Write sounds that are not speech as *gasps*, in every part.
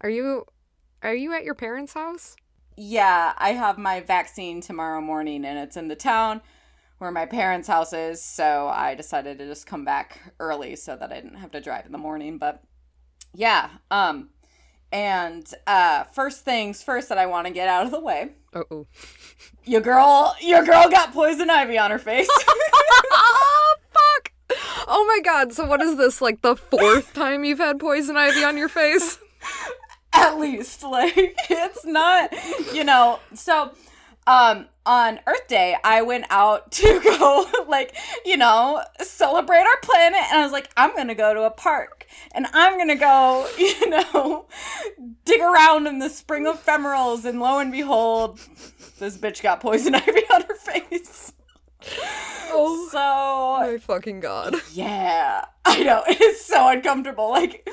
Are you are you at your parents' house? Yeah, I have my vaccine tomorrow morning and it's in the town where my parents' house is, so I decided to just come back early so that I didn't have to drive in the morning, but yeah, um and uh first things first that I want to get out of the way. Oh. Your girl your girl got poison ivy on her face. oh *laughs* fuck. Oh my god, so what is this like the fourth time you've had poison ivy on your face? *laughs* At least like it's not, you know, so um on Earth Day, I went out *laughs* to go, like, you know, celebrate our planet. And I was like, I'm to go to a park and I'm to go, *laughs* you know, dig around in the spring ephemerals. And lo and behold, this bitch got poison ivy on her face. Oh, so. My fucking god. Yeah. *laughs* I know. It is so uncomfortable. Like,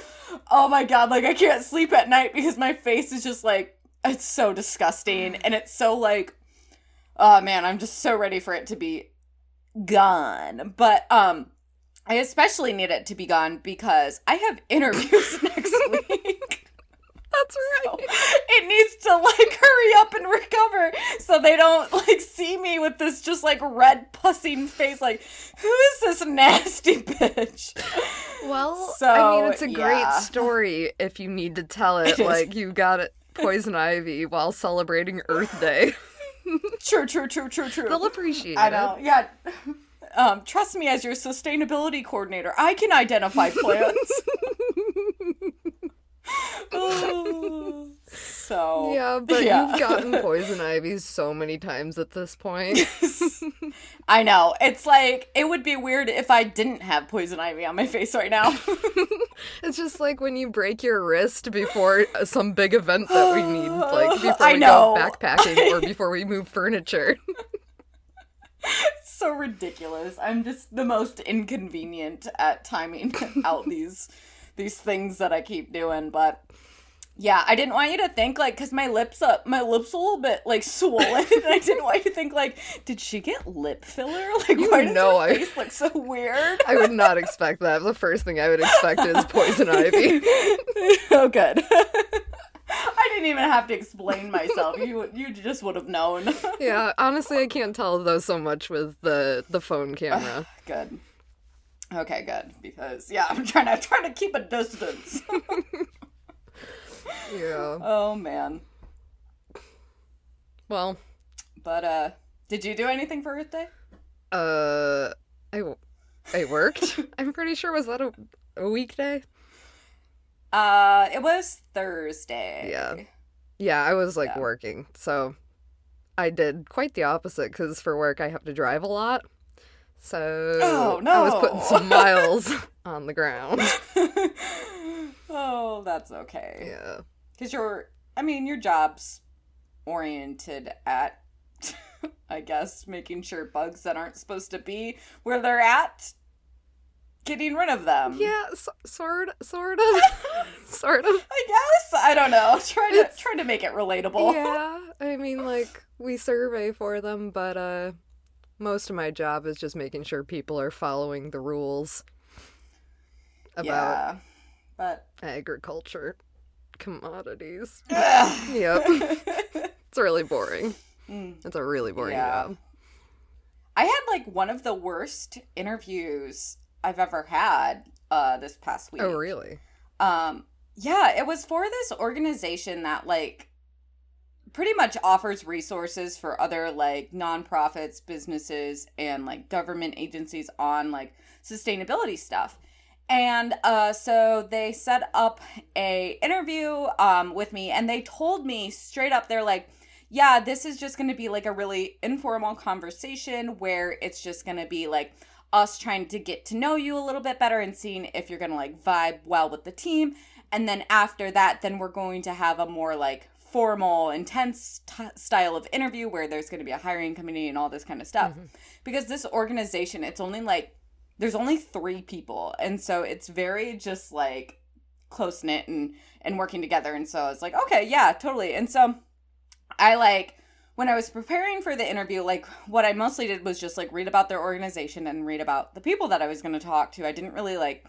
oh my god. Like, I can't sleep at night because my face is just like, it's so disgusting. And it's so like, oh man, I'm just so ready for it to be gone. But um I especially need it to be gone because I have *laughs* interviews *laughs* next week. That's right. So it needs to like hurry up and recover so they don't like see me with this just like red pussing face like who is this nasty *laughs* bitch? Well, So, I mean it's a great yeah. story if you need to tell it, It is. like you got it poison ivy while celebrating Earth Day. *laughs* True, true, true, true, true. They'll appreciate I it. I know. Yeah. *laughs* Um, trust me as your sustainability coordinator. I can identify plants. So Yeah, *laughs* but yeah. you've gotten *laughs* poison ivy so many times at this point. I know. It's like it would be weird if I didn't have poison ivy on my face right now. *laughs* It's just like when you break your wrist before some big event that we need, *sighs* like before we go backpacking or before we move furniture. so ridiculous. I'm just the most inconvenient at timing out these these things that I keep doing, but yeah, I didn't want you to think like cuz my lips up my lips a little bit like *laughs* swollen and *laughs* I didn't want you to think like did she get lip filler? *laughs* Like You why does know her I- face look so weird? I would not expect that. The first thing I would expect is poison ivy. oh good. I didn't even have to explain myself. You you just would have known. Yeah, honestly, I can't tell though so much with the the phone *sighs* camera. good. Okay, good. Because yeah, I'm trying to trying to keep a distance. Yeah. oh man. Well, But uh did you do anything for Earth Day? uh, I I worked. *laughs* I'm pretty sure was that a a weekday? Uh it was Thursday. Yeah. Yeah, I was like Yeah. working. So I did quite the opposite cuz for work I have to drive a lot. So Oh, no. I was putting some miles *laughs* on the ground. *laughs* oh, that's okay. Yeah. Cuz you're I mean, your job's oriented at *laughs* I guess making sure bugs that aren't supposed to be where they're at getting rid of them. Yeah, so, sort sort of *laughs* sort of. I guess. I don't know. *laughs* Try to It's- try to make it relatable. Yeah, I mean like we survey for them, but uh most of my job is just making sure people are following the rules about Yeah. But agriculture commodities. Yep. *laughs* It's really boring. Mm. It's a really boring Yeah. job. I had like one of the worst interviews I've ever had uh this past week. Oh, really? Um yeah, it was for this organization that like pretty much offers resources for other like nonprofits, businesses and like government agencies on like sustainability stuff. And uh so they set up a interview um with me and they told me straight up they're like yeah, this is just going to be like a really informal conversation where it's just going to be like us trying to get to know you a little bit better and seeing if you're going to like vibe well with the team. And then after that, then we're going to have a more like formal, intense t- style of interview where there's going to be a hiring committee and all this kind of stuff. Because this organization, it's only like, there's only three people. And so it's very just like close knit and, and working together. And so it's like, okay, yeah, totally. And so I like when I was preparing for the interview, like what I mostly did was just like read about their organization and read about the people that I was going to talk to. I didn't really like,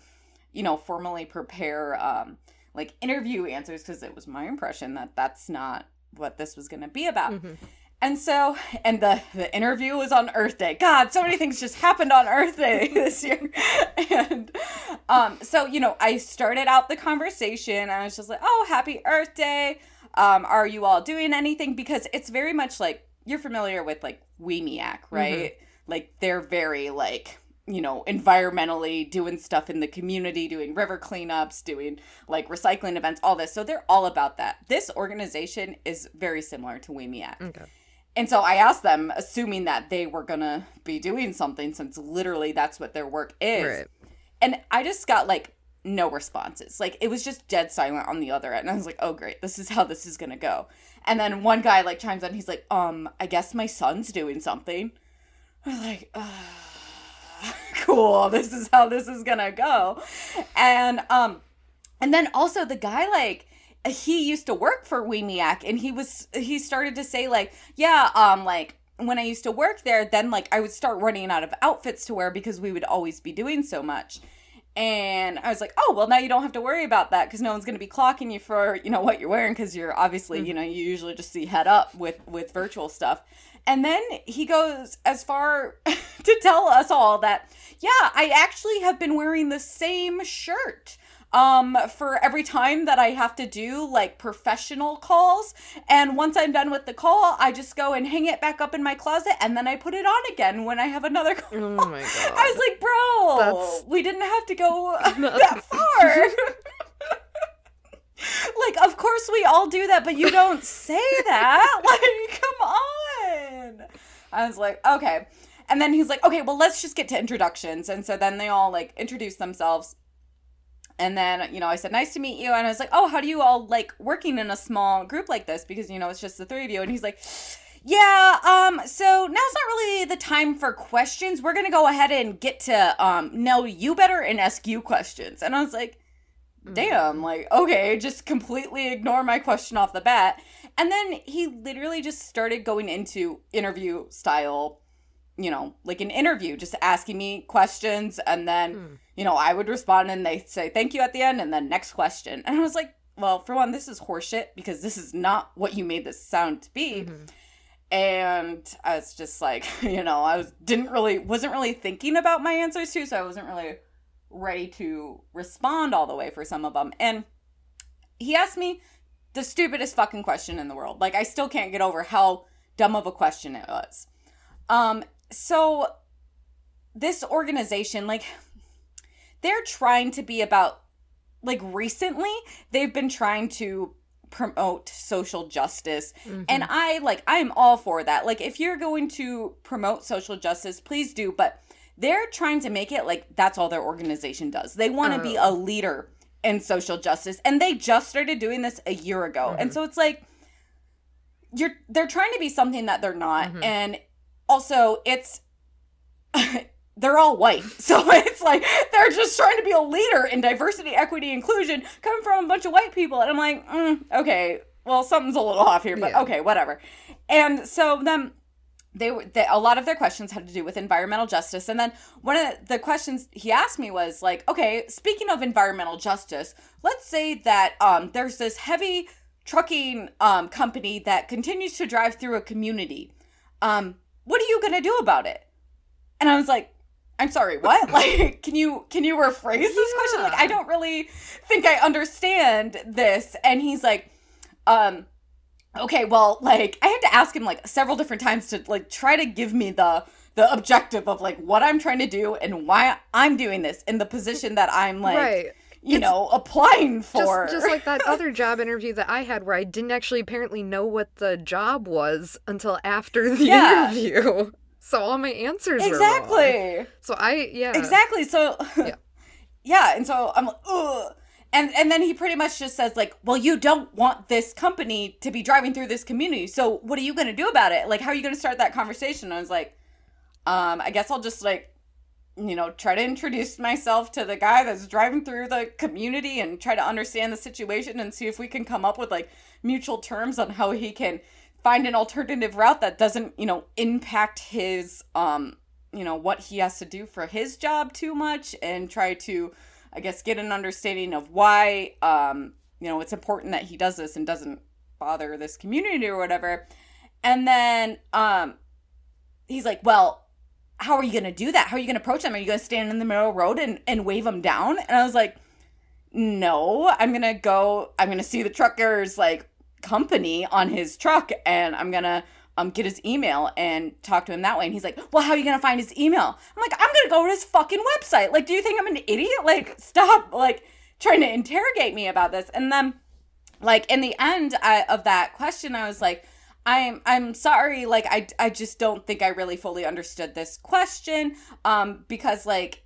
you know, formally prepare um like interview answers because it was my impression that that's not what this was going to be about. Mm-hmm. And so, and the the interview was on Earth Day. God, so many things just happened on Earth Day *laughs* this year. And um, so you know, I started out the conversation. I was just like, "Oh, happy Earth Day! Um, are you all doing anything?" Because it's very much like you're familiar with like WMEAC, right? Like they're very like you know environmentally doing stuff in the community doing river cleanups doing like recycling events all this so they're all about that this organization is very similar to WMEAC. Okay. And so I asked them, assuming that they were gonna be doing something, since literally that's what their work is. Right. And I just got like no responses. Like it was just dead silent on the other end. And I was like, oh great, this is how this is gonna go. And then one guy like chimes in, he's like, um, I guess my son's doing something. I was like, uh, *laughs* cool, this is how this is gonna go. And um and then also the guy like he used to work for WMEAC and he was he started to say like, yeah, um like when I used to work there, then like I would start running out of outfits to wear because we would always be doing so much. And I was like, oh, well, now you don't have to worry about that because no one's going to be clocking you for, you know, what you're wearing because you're obviously, you know, you usually just see head up with, with virtual stuff. And then he goes as far *laughs* to tell us all that, yeah, I actually have been wearing the same shirt um for every time that I have to do like professional calls and once I'm done with the call I just go and hang it back up in my closet and then I put it on again when I have another *laughs* call. Oh my god. I was like, "Bro, That's- we didn't have to go *laughs* *laughs* that far." like, of course we all do that, but you don't say that. Like, come on. I was like, "Okay." And then he's like, "Okay, well, let's just get to introductions." And so then they all like introduce themselves. And then, you know, I said, nice to meet you. And I was like, oh, how do you all like working in a small group like this? Because, you know, it's just the three of you. And he's like, yeah, um, so now's not really the time for questions. We're gonna go ahead and get to um know you better and ask you questions. And I was like, damn, like, okay, just completely ignore my question off the bat. And then he literally just started going into interview style, you know, like an interview, just asking me questions and then you know, I would respond and they say thank you at the end and then next question. And I was like, well, for one, this is horseshit because this is not what you made this sound to be. And I was just like, *laughs* you know, I was didn't really wasn't really thinking about my answers too, so I wasn't really ready to respond all the way for some of them. And he asked me the stupidest fucking question in the world. Like I still can't get over how dumb of a question it was. Um so this organization like they're trying to be about like recently they've been trying to promote social justice. Mm-hmm. And i like i'm all for that. Like if you're going to promote social justice please do. But they're trying to make it like that's all their organization does. They want to be oh. a leader in social justice. And they just started doing this a year ago. And mm-hmm. so it's like you're they're trying to be something that they're not. Mm-hmm. And also it's *laughs* they're all white. *laughs* So it's like they're just trying to be a leader in diversity, equity, inclusion coming from a bunch of white people. And I'm like, mm, okay, well, something's a little off here, but Yeah. okay, whatever. And so then they were they, a lot of their questions had to do with environmental justice and then one of the questions he asked me was like okay speaking of environmental justice let's say that um, there's this heavy trucking um, company that continues to drive through a community um, what are you going to do about it and i was like i'm sorry what *laughs* like can you can you rephrase this question like i don't really think i understand this and he's like um okay well like i had to ask him like several different times to like try to give me the the objective of like what i'm trying to do and why i'm doing this in the position that i'm like Right. you know applying Just, for just like that *laughs* other job interview that I had where I didn't actually apparently know what the job was until after the Yeah. interview. So all my answers exactly. So I yeah. exactly. So Yeah. *laughs* yeah and so i'm like ugh. And and then he pretty much just says like well you don't want this company to be driving through this community. So what are you going to do about it? Like how are you going to start that conversation? I was like um i guess i'll just like you know try to introduce myself to the guy that's driving through the community and try to understand the situation and see if we can come up with like mutual terms on how he can find an alternative route that doesn't you know impact his um you know what he has to do for his job too much and try to i guess get an understanding of why um you know, it's important that he does this and doesn't bother this community or whatever. And then um he's like, "Well, how are you going to do that? How are you going to approach them? Are you going to stand in the middle of the road and and wave them down?" And I was like, "No, I'm going to go I'm going to see the trucker's like company on his truck and I'm to um, get his email and talk to him that way. And he's like, Well, how are you to find his email? I'm like, I'm to go to his fucking website. Like, do you think I'm an idiot? Like, stop, like, trying to interrogate me about this. And then, like, in the end I, of that question, I was like, I'm I'm sorry like I I just don't think I really fully understood this question um because like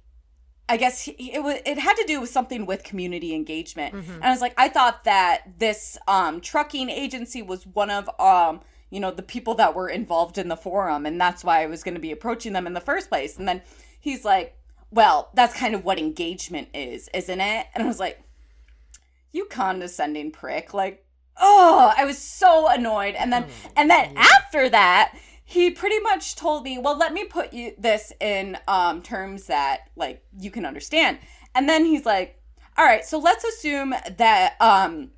I guess it was it had to do with something with community engagement. Mm-hmm. And I was like I thought that this um trucking agency was one of um you know the people that were involved in the forum and that's why I was going to be approaching them in the first place. And then he's like, "Well, that's kind of what engagement is, isn't it?" And I was like, "You condescending prick. Like oh, I was so annoyed. And then mm. and then after that, he pretty much told me, "Well, let me put you this in um terms that like you can understand." And then he's like, "All right, so let's assume that um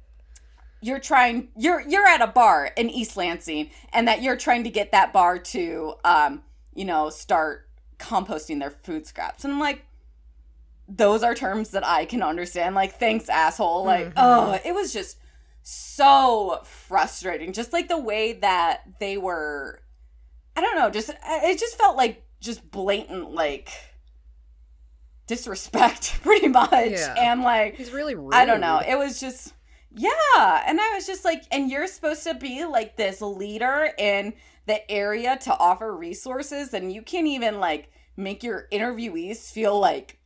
you're trying you're you're at a bar in East Lansing and that you're trying to get that bar to um you know, start composting their food scraps." And I'm like, those are terms that I can understand. Like, thanks, asshole. Like, mm-hmm. oh, it was just so frustrating. Just like the way that they were, I don't know, just, it just felt like just blatant, like, disrespect, *laughs* pretty much. Yeah. And like, he's really rude. I don't know. It was just, yeah. And I was just like, and you're supposed to be like this leader in the area to offer resources, and you can't even like make your interviewees feel like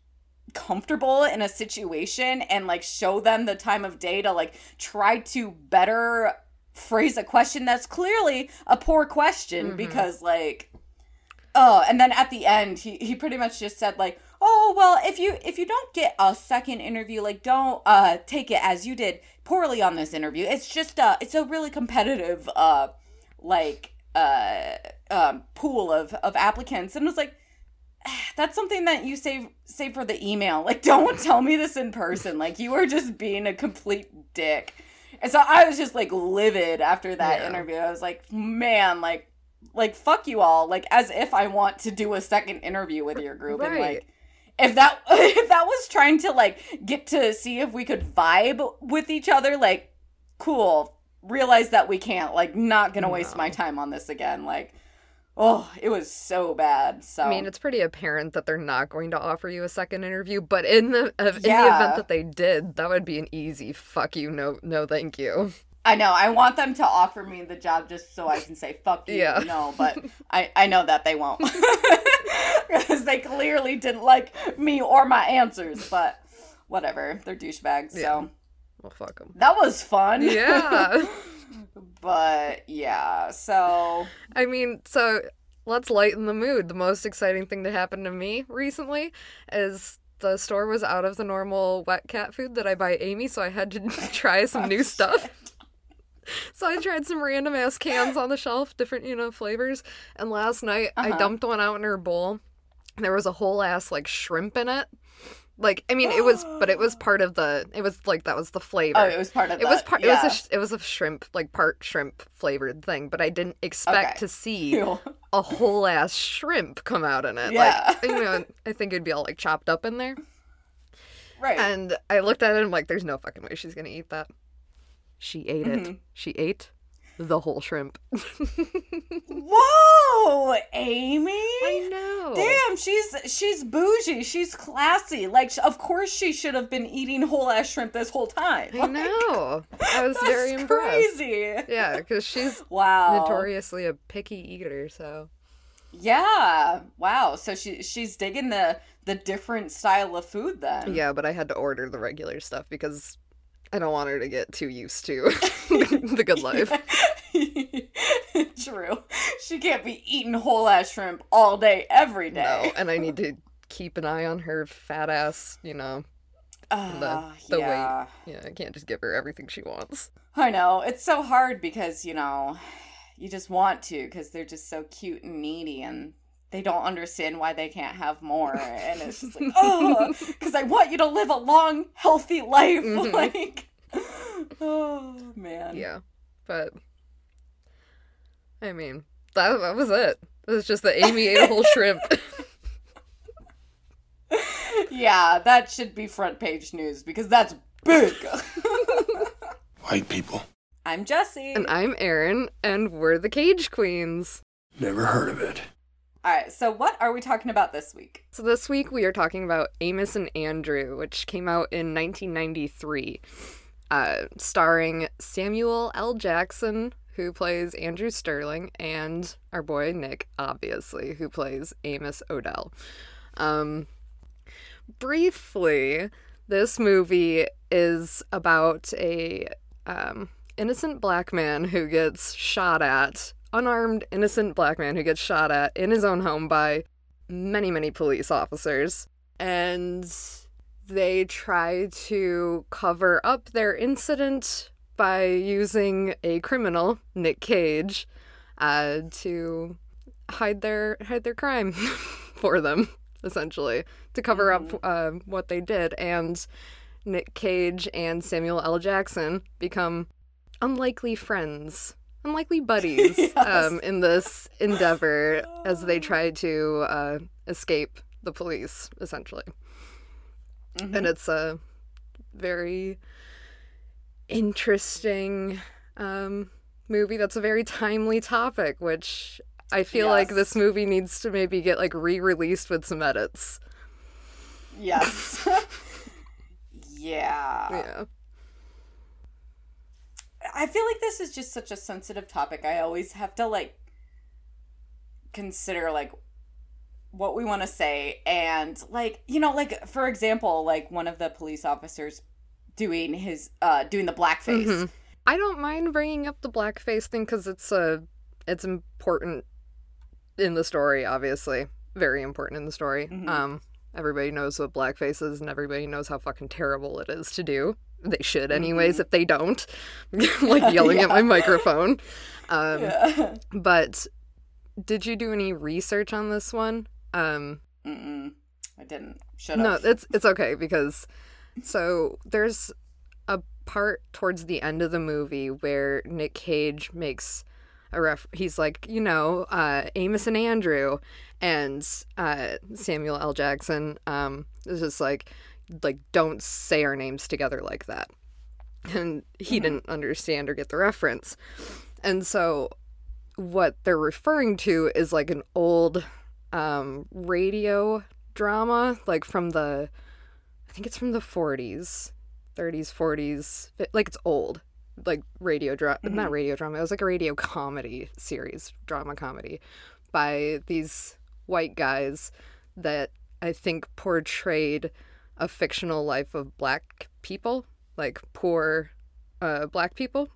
comfortable in a situation and like show them the time of day to like try to better phrase a question that's clearly a poor question mm-hmm. because like oh and then at the end he, he pretty much just said like oh well if you if you don't get a second interview like don't uh take it as you did poorly on this interview it's just uh it's a really competitive uh like uh um pool of of applicants and it was like that's something that you save save for the email. Like, *laughs* don't tell me this in person. Like, you are just being a complete dick. And so I was just like livid after that yeah. interview. I was like, man, like, like fuck you all. Like, as if I want to do a second interview with your group right. and like. If that *laughs* if that was trying to like get to see if we could vibe with each other, like, cool. Realize that we can't. Like, not gonna no. waste my time on this again. Like, Oh, it was so bad. So I mean, it's pretty apparent that they're not going to offer you a second interview, but in the uh, in yeah. the event that they did, that would be an easy fuck you, no, no, thank you. I know. I want them to offer me the job just so I can say fuck you. Yeah. No, but I I know that they won't *laughs* because they clearly didn't like me or my answers. But whatever, they're douchebags. Yeah. So well, fuck them. That was fun. Yeah. *laughs* but yeah, so I mean, so let's lighten the mood. The most exciting thing to happen to me recently is the store was out of the normal wet cat food that I buy Amy, so I had to *laughs* try some oh, new shit. stuff. So I tried some random ass cans on the shelf, different, you know, flavors. And last night uh-huh. I dumped one out in her bowl. There was a whole ass like shrimp in it. Like I mean, it was, but it was *gasps* part of the. It was like that was the flavor. Oh, it was part of. It the, was part. Yeah. It was a. It was a shrimp, like part shrimp flavored thing. But I didn't expect okay. to see *laughs* a whole ass shrimp come out in it. Yeah. Like you know, *laughs* I think it'd be all like chopped up in there. Right. And I looked at it and I'm like, "There's no fucking way she's gonna eat that." She ate mm-hmm. it. She ate the whole shrimp. *laughs* Whoa, Amy! I know. Damn, she's she's bougie. She's classy. Like, of course, she should have been eating whole ass shrimp this whole time. I know. I was *laughs* very impressed. Crazy. Yeah, because she's wow notoriously a picky eater. So. Yeah. Wow. So she she's digging the the different style of food then. Yeah, but I had to order the regular stuff because I don't want her to get too used to *laughs* the good life. *laughs* True. She can't be eating whole ass shrimp all day, every day. No, and I need to keep an eye on her fat ass, you know. Uh, the the yeah. weight. Yeah, I can't just give her everything she wants. I know. It's so hard because, you know, you just want to because they're just so cute and needy and they don't understand why they can't have more and it's just like *laughs* oh because i want you to live a long healthy life mm-hmm. *laughs* like oh man. Yeah, but I mean that that was it. It was just that Amy *laughs* ate a whole shrimp. yeah, that should be front page news because that's big. White people. I'm Jesse. and I'm Erin, and we're the Cage Queens. Never heard of it. All right, so what are we talking about this week? So this week we are talking about Amos and Andrew, which came out in 1993, uh, starring Samuel L. Jackson, who plays Andrew Sterling, and our boy Nick, obviously, who plays Amos Odell. Um, briefly, this movie is about a um, innocent black man who gets shot at, unarmed innocent black man who gets shot at in his own home by many, many police officers. And they try to cover up their incident by using a criminal, Nick Cage, uh, to hide their hide their crime *laughs* for them, essentially, to cover up uh, what they did. And Nick Cage and Samuel L. Jackson become unlikely friends, unlikely *laughs* buddies Yes. um, in this endeavor as they try to uh, escape the police, essentially. And it's a very interesting um, movie that's a very timely topic, which I feel like this movie needs to maybe get like re-released with some edits. Yes. *laughs* *laughs* yeah. Yeah. I feel like this is just such a sensitive topic. I always have to like consider like what we want to say and like you know like for example like one of the police officers doing his uh doing the blackface. Mhm. I don't mind bringing up the blackface thing because it's a it's important in the story. Obviously, very important in the story. Mhm. Um, everybody knows what blackface is, and everybody knows how fucking terrible it is to do. They should, anyways. If they don't, *laughs* like yelling at my *laughs* microphone. Um, Yeah. But did you do any research on this one? Um, Mm-mm. I didn't. Should no, it's it's okay because so there's a part towards the end of the movie where Nick Cage makes a ref. He's like, you know, uh, Amos and Andrew, and uh, Samuel L. Jackson um, is just like, like, don't say our names together like that, and he didn't understand or get the reference, and so what they're referring to is like an old um, radio drama, like from the, I think it's from the 40s, 30s, 40s. Like it's old, like radio drama, not radio drama. It was like a radio comedy series, drama comedy, by these white guys that I think portrayed a fictional life of black people, like poor uh, black people.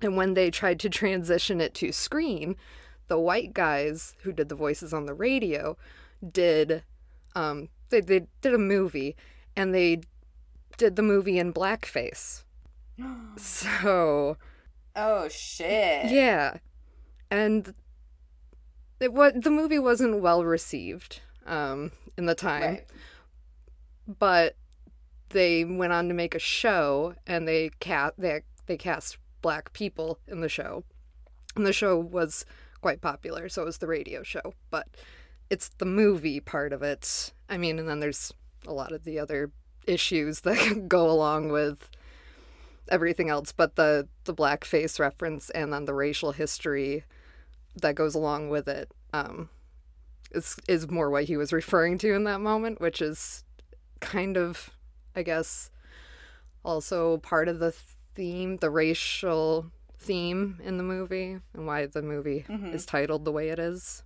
And when they tried to transition it to screen, the white guys who did the voices on the radio did um they, they did a movie and they did the movie in blackface. *gasps* So oh shit. yeah. And it was the movie wasn't well received um in the time. Right. But they went on to make a show and they cast they, they cast black people in the show. And the show was quite popular so it was the radio show but it's the movie part of it. I mean and then there's a lot of the other issues *laughs* that go along with everything else but the the blackface reference and then the racial history that goes along with it um is is more what he was referring to in that moment which is kind of i guess also part of the theme the racial theme in the movie and why the movie Mhm. is titled the way it is.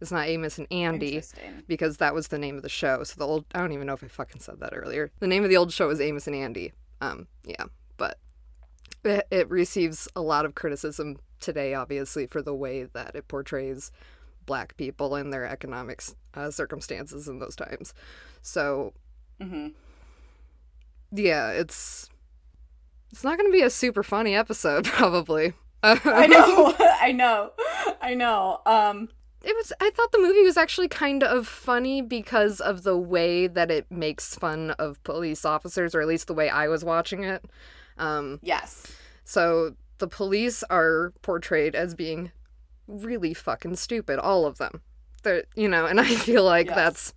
It's not amos and andy because that was the name of the show. So the old i don't even know if i fucking said that earlier. The name of the old show is amos and andy. Um yeah but it, it receives a lot of criticism today obviously for the way that it portrays black people and their economic uh, circumstances in those times. So hmm yeah, it's it's not going to be a super funny episode *laughs* probably. I know. *laughs* I know. I know. Um. It was I thought the movie was actually kind of funny because of the way that it makes fun of police officers or at least the way I was watching it. Um, Yes. so the police are portrayed as being really fucking stupid, all of them. They're, you know, and I feel like Yes. that's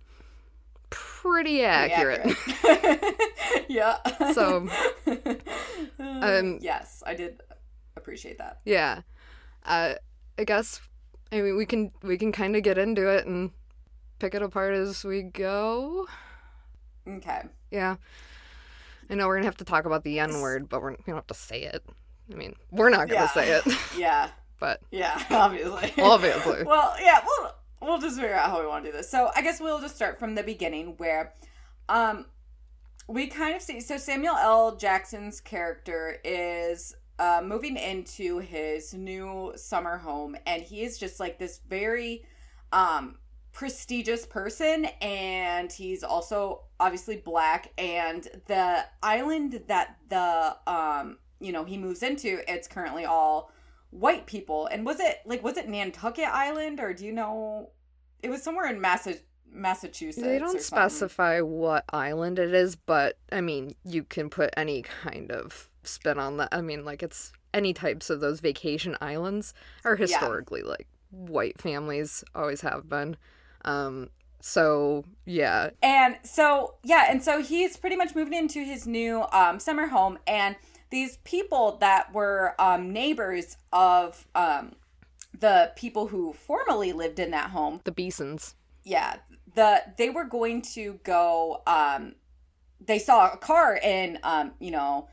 pretty accurate. accurate. *laughs* *laughs* yeah. So, *laughs* um, yes, I did appreciate that. Yeah. Uh, I guess I mean we can we can kind of get into it and pick it apart as we go. Okay. Yeah. I know we're gonna have to talk about the N word, but we're, we don't have to say it. I mean, we're not gonna Yeah. say it, Yeah. but Yeah, obviously. obviously. well, yeah, we'll we'll just figure out how we want to do this. So I guess we'll just start from the beginning where um we kind of see so Samuel L. Jackson's character is uh, moving into his new summer home and he is just like this very um prestigious person and he's also obviously black and the island that the um you know he moves into it's currently all white people and was it like was it nantucket island or do you know it was somewhere in Massa- massachusetts They don't specify what island it is, but I mean, you can put any kind of spin on that. I mean, like it's any types of those vacation islands are historically like white families always have been. Um so yeah, And so, yeah, and so he's pretty much moving into his new um, summer home, and these people that were um, neighbors of um, the people who formerly lived in that home, the Beesons. yeah, the they were going to go. Um, they saw a car in, um, you know,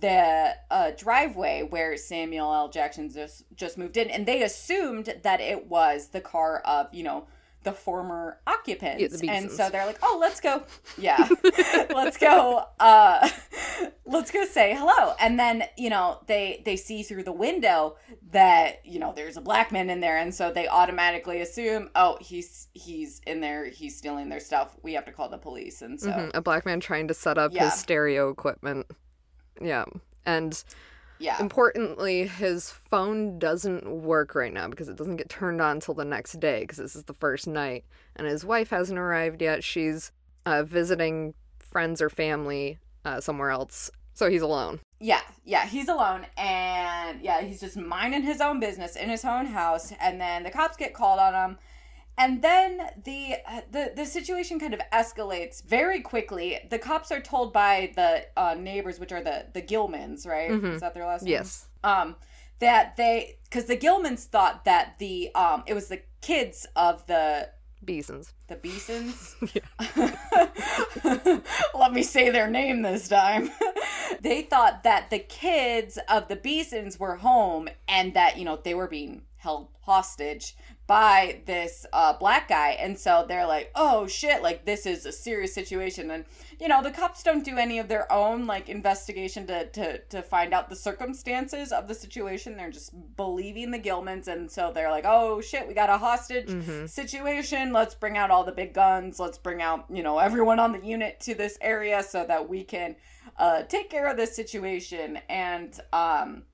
the uh, driveway where Samuel L. Jackson just just moved in, and they assumed that it was the car of, you know. The former occupants, Yeah, the and so they're like, "Oh, let's go, yeah, *laughs* let's go, uh, let's go say hello." And then you know they they see through the window that you know there's a black man in there, and so they automatically assume, "Oh, he's he's in there, he's stealing their stuff. We have to call the police." And so Mhm, A black man trying to set up Yeah. his stereo equipment. Yeah. And yeah, importantly, his phone doesn't work right now because it doesn't get turned on until the next day because this is the first night. And his wife hasn't arrived yet. She's uh, visiting friends or family uh, somewhere else. So he's alone. Yeah, yeah, he's alone and yeah, he's just minding his own business in his own house and then the cops get called on him. And then the uh, the the situation kind of escalates very quickly. The cops are told by the uh, neighbors, which are the the Gilmans, right? Mhm. Is that their last name? Yes. Um, that they because the Gilmans thought that the um it was the kids of the Beesons. the Beesons. *laughs* *laughs* Let me say their name this time. *laughs* they thought that the kids of the Beesons were home and that, you know, they were being held hostage by this uh, black guy. And so they're like, oh shit, like this is a serious situation. And, you know, the cops don't do any of their own like investigation to, to, to find out the circumstances of the situation. They're just believing the Gilmans. And so they're like, oh shit, we got a hostage Mm-hmm. situation. Let's bring out all the big guns. Let's bring out, you know, everyone on the unit to this area so that we can uh, take care of this situation. And, um,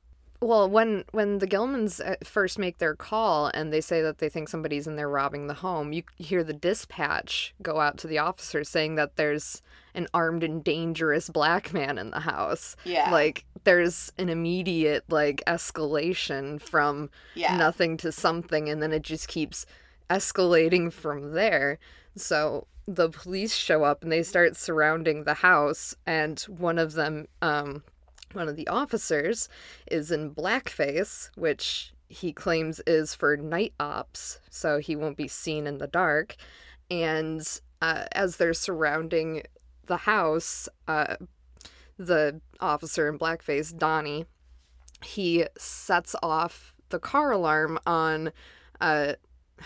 Well, when when the Gilmans uh, first make their call and they say that they think somebody's in there robbing the home, you hear the dispatch go out to the officers saying that there's an armed and dangerous black man in the house. yeah. Like there's an immediate like escalation from yeah. nothing to something and then it just keeps escalating from there. So the police show up and they start surrounding the house and one of them um one of the officers is in blackface, which he claims is for night ops, so he won't be seen in the dark. And uh, as they're surrounding the house, uh, the officer in blackface, Donnie, he sets off the car alarm on. Uh,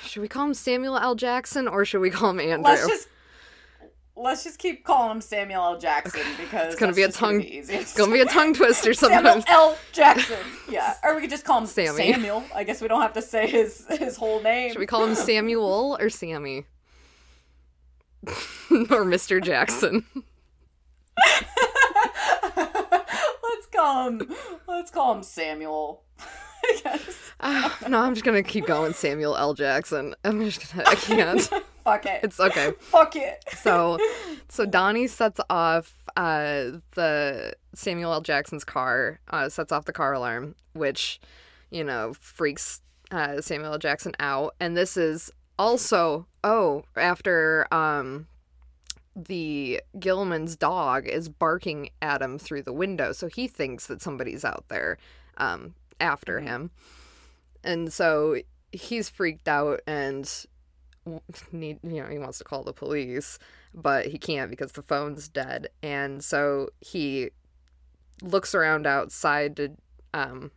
should we call him Samuel L. Jackson or should we call him Andrew? Let's just. Let's just keep calling him Samuel L. Jackson because It's gonna be a tongue- be it's gonna be a tongue twister sometimes. Samuel. L. Jackson. *laughs* Yeah, or we could just call him Sammy. Samuel. I guess we don't have to say his his whole name. Should we call him *laughs* Samuel or Sammy? *laughs* or Mr. Jackson? let's call him. Let's call him Samuel. I guess. Ah, *sighs* no, I'm just gonna keep going Samuel L. Jackson. I'm just gonna, I can't. Fuck it. It's okay. *laughs* Fuck it. So, *laughs* so Donnie sets off uh, the Samuel L. Jackson's car, uh, sets off the car alarm, which, you know, freaks uh, Samuel L. Jackson out. And this is also, oh, after um, the Gilman's dog is barking at him through the window. So he thinks that somebody's out there um, after him. And so he's freaked out and *laughs* need you know he wants to call the police but he can't because the phone's dead. And so he looks around outside to um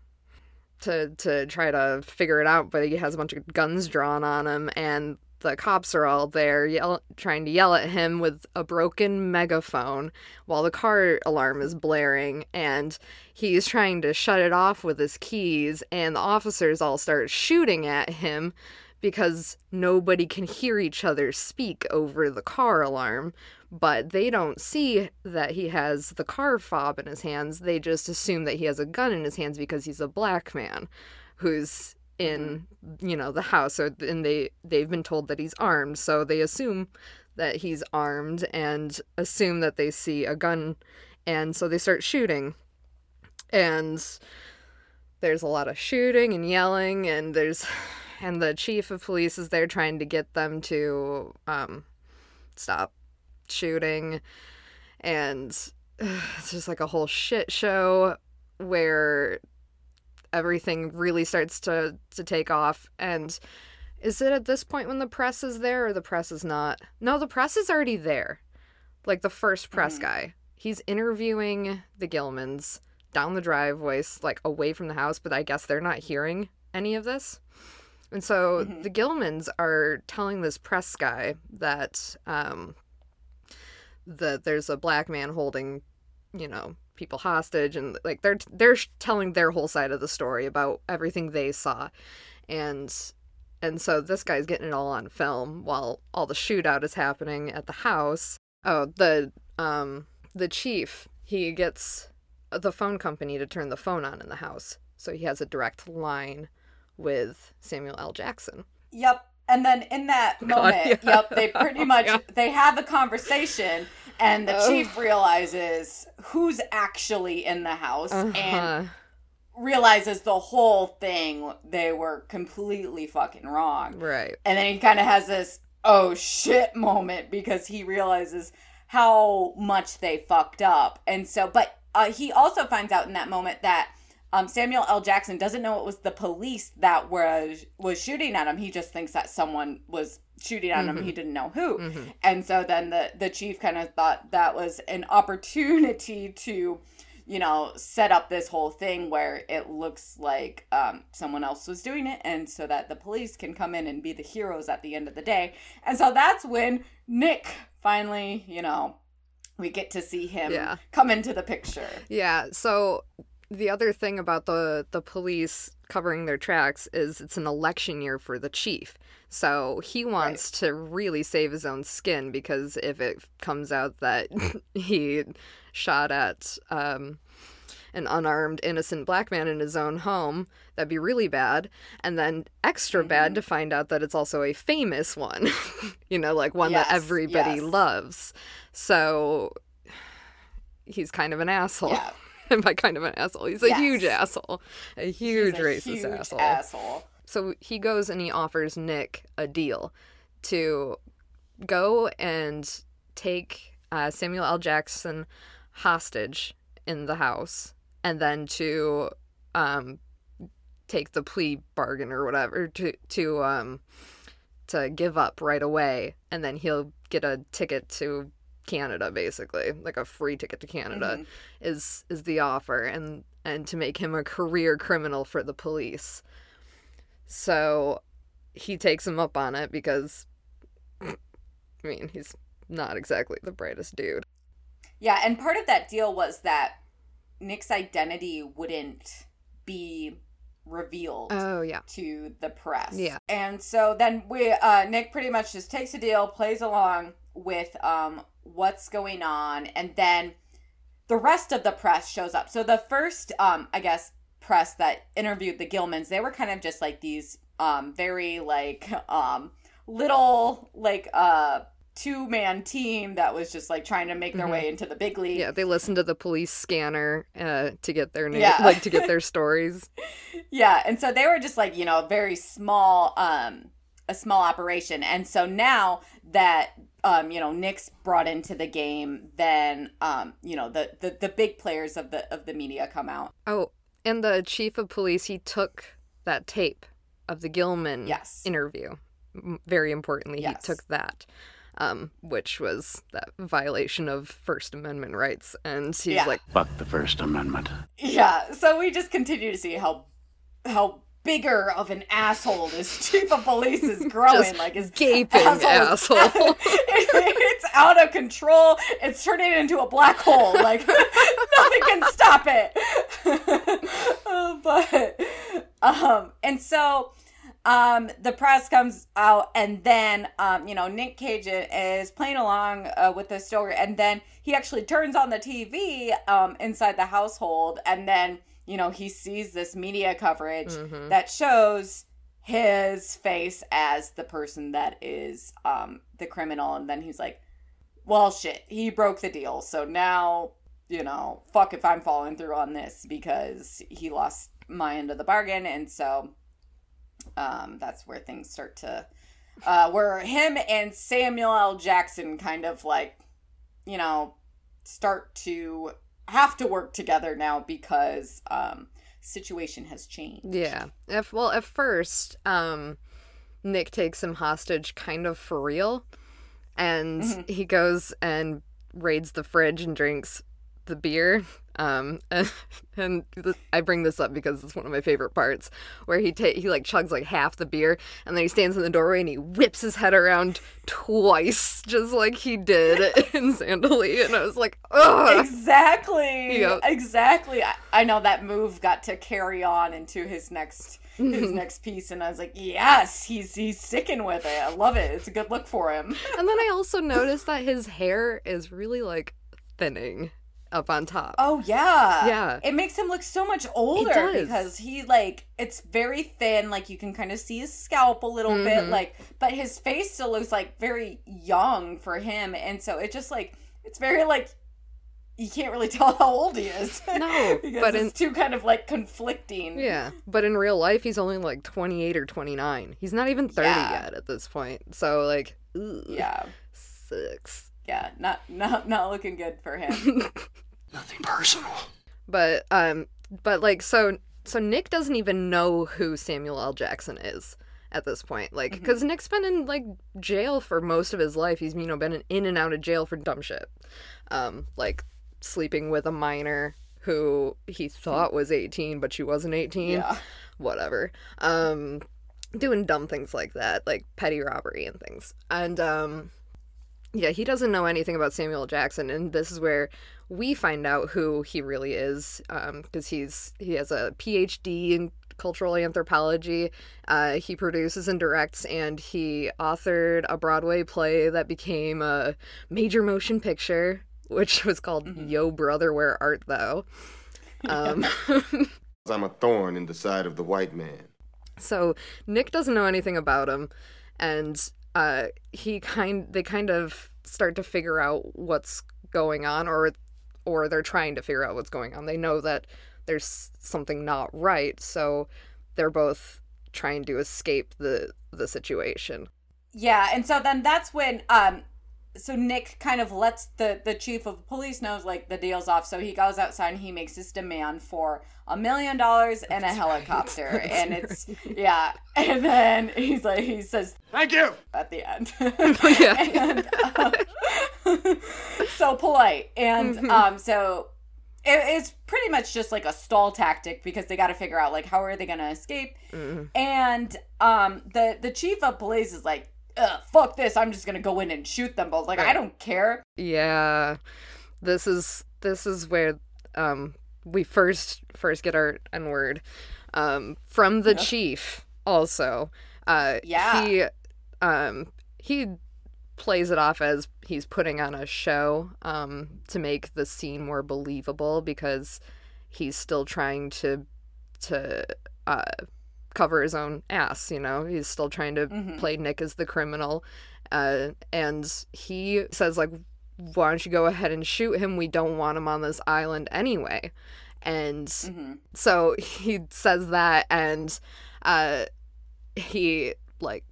to to try to figure it out but he has a bunch of guns drawn on him and the cops are all there yell, trying to yell at him with a broken megaphone while the car alarm is blaring. And he's trying to shut it off with his keys and the officers all start shooting at him because nobody can hear each other speak over the car alarm but they don't see that he has the car fob in his hands. They just assume that he has a gun in his hands because he's a black man who's in you know the house or and they they've been told that he's armed. So they assume that he's armed and assume that they see a gun and so they start shooting. And there's a lot of shooting and yelling and there's and the chief of police is there trying to get them to um stop shooting. And it's just like a whole shit show where everything really starts to to take off. And is it at this point when the press is there or the press is not? No the press is already there. Like the first press guy. He's interviewing the gilmans down the driveway like away from the house but i guess they're not hearing any of this and so the gilmans are telling this press guy that um that there's a black man holding you know people hostage and like they're they're telling their whole side of the story about everything they saw. And and so this guy's getting it all on film while all the shootout is happening at the house. Oh the um the chief he gets the phone company to turn the phone on in the house. So he has a direct line with Samuel L. Jackson Yep. And then in that *laughs* moment, yeah. yep, they pretty *laughs* much Yeah. they have a conversation and the Oh. chief realizes who's actually in the house and uh-huh. realizes the whole thing they were completely fucking wrong. right And then he kind of has this oh shit *laughs* moment because he realizes how much they fucked up. And so, but uh, he also finds out in that moment that um, Samuel L. Jackson doesn't know it was the police that was was shooting at him. He just thinks that someone was shooting at him. He didn't know who. Mhm. And so then the the chief kind of thought that was an opportunity to, you know, set up this whole thing where it looks like um, someone else was doing it, and so that the police can come in and be the heroes at the end of the day. And so that's when Nick finally, you know, we get to see him Yeah. come into the picture. Yeah. So the other thing about the the police covering their tracks is it's an election year for the chief. So he wants to really save his own skin because if it comes out that *laughs* he shot at um, an unarmed innocent black man in his own home, that'd be really bad. And then extra bad to find out that it's also a famous one. *laughs* you know, like one that everybody yes. loves. So *sighs* he's kind of an asshole. Yeah. *laughs* And by kind of an asshole, he's a Yes. huge asshole, a huge a racist huge asshole. asshole. So he goes and he offers Nick a deal to go and take uh, Samuel L. Jackson hostage in the house, and then to um, take the plea bargain or whatever to to um, to give up right away, and then he'll get a ticket to Canada, basically, like a free ticket to Canada, Mm-hmm. is is the offer, and and to make him a career criminal for the police. So he takes him up on it because, I mean, he's not exactly the brightest dude. Yeah, and part of that deal was that Nick's identity wouldn't be revealed Oh yeah, to the press. Yeah. And so then we uh Nick pretty much just takes a deal, plays along with um what's going on, and then the rest of the press shows up. So the first um I guess press that interviewed the Gilmans, they were kind of just like these um very like um little like uh two man team that was just like trying to make their Mhm. way into the big league. Yeah, they listened to the police scanner uh, to get their name, Yeah. like to get their *laughs* stories. Yeah, and so they were just like, you know, very small um a small operation. And so now that um, you know, Nick's brought into the game, then um, you know, the, the the big players of the of the media come out. Oh, and the chief of police, he took that tape of the Gilman Yes. interview. Very importantly, Yes. he took that, um, which was that violation of First Amendment rights. And he's Yeah. like, Fuck the First Amendment. Yeah, so we just continue to see how how bigger of an asshole this chief of police is *laughs* growing. Like his gaping is- asshole. *laughs* it's out of control. It's turning into a black hole. Like *laughs* nothing can stop it. Uh, but um, and so um, the press comes out, and then um, you know Nick Cage is playing along uh, with the story, and then he actually turns on the TV um, inside the household, and then you know he sees this media coverage Mhm. that shows his face as the person that is um, the criminal, and then he's like, "Well, shit, he broke the deal, so now." You know, fuck if I'm following through on this because he lost my end of the bargain, and so um, that's where things start to uh, where him and Samuel L. Jackson kind of like, you know, start to have to work together now because um, situation has changed. Yeah. If well, at first, um, Nick takes him hostage, kind of for real, and Mhm. he goes and raids the fridge and drinks the beer. Um, and, *laughs* and th- I bring this up because it's one of my favorite parts, where he ta- he like chugs like half the beer, and then he stands in the doorway and he whips his head around twice, just like he did *laughs* in Zandalee, and I was like. Exactly. Yep. Exactly. I, I know that move got to carry on into his next his *laughs* next piece and I was like, "Yes, he's he's sticking with it. I love it. It's a good look for him." And then I also noticed that his hair is really like thinning up on top. Oh yeah. Yeah. It makes him look so much older because he like it's very thin, like you can kind of see his scalp a little bit, Mhm. like but his face still looks like very young for him and so it just like it's very like you can't really *laughs* tell how old he is. No, *laughs* but it's too kind of like conflicting. Yeah, but in real life, he's only like 28 or 29. He's not even 30 Yeah. yet at this point. So, like, ugh, Yeah. sucks. Yeah, not not not looking good for him. *laughs* Nothing personal. But, um, but like, so, so Nick doesn't even know who Samuel L. Jackson is at this point. Like, Mm-hmm. because Nick's been in, like, jail for most of his life. He's, you know, been in- in and out of jail for dumb shit. Um, like, sleeping with a minor who he thought was 18, but she wasn't 18. yeah. whatever. Um doing dumb things like that, like petty robbery and things. And um yeah, he doesn't know anything about Samuel Jackson and this is where we find out who he really is um because he's he has a PhD in cultural anthropology. Uh he produces and directs and he authored a Broadway play that became a major motion picture which was called Yo Brother Where Art Thou? *laughs* Um *laughs* I'm a thorn in the side of the white man. So Nick doesn't know anything about him, and uh, he kind they kind of start to figure out what's going on, or or they're trying to figure out what's going on. They know that there's something not right, so they're both trying to escape the the situation. Yeah, and so then that's when um so Nick kind of lets the the chief of police knows like the deal's off, so he goes outside and he makes his demand for a million dollars and a helicopter, *laughs* That's and it's yeah, *laughs* and then he's like he says Thank you. at the end, *laughs* Yeah. and, um, so polite, and um so it, it's pretty much just like a stall tactic because they got to figure out like how are they gonna escape, Mhm. and um the the chief of police is like. Ugh, fuck this! I'm just gonna go in and shoot them both. Like I don't care. Yeah, this is this is where um we first first get our N word um from the chief. Also, uh, Yeah. he um he plays it off as he's putting on a show um to make the scene more believable because he's still trying to to uh cover his own ass, you know. He's still trying to play Nick as the criminal. Uh, and he says like why don't you go ahead and shoot him? We don't want him on this island anyway. And so he says that and uh he like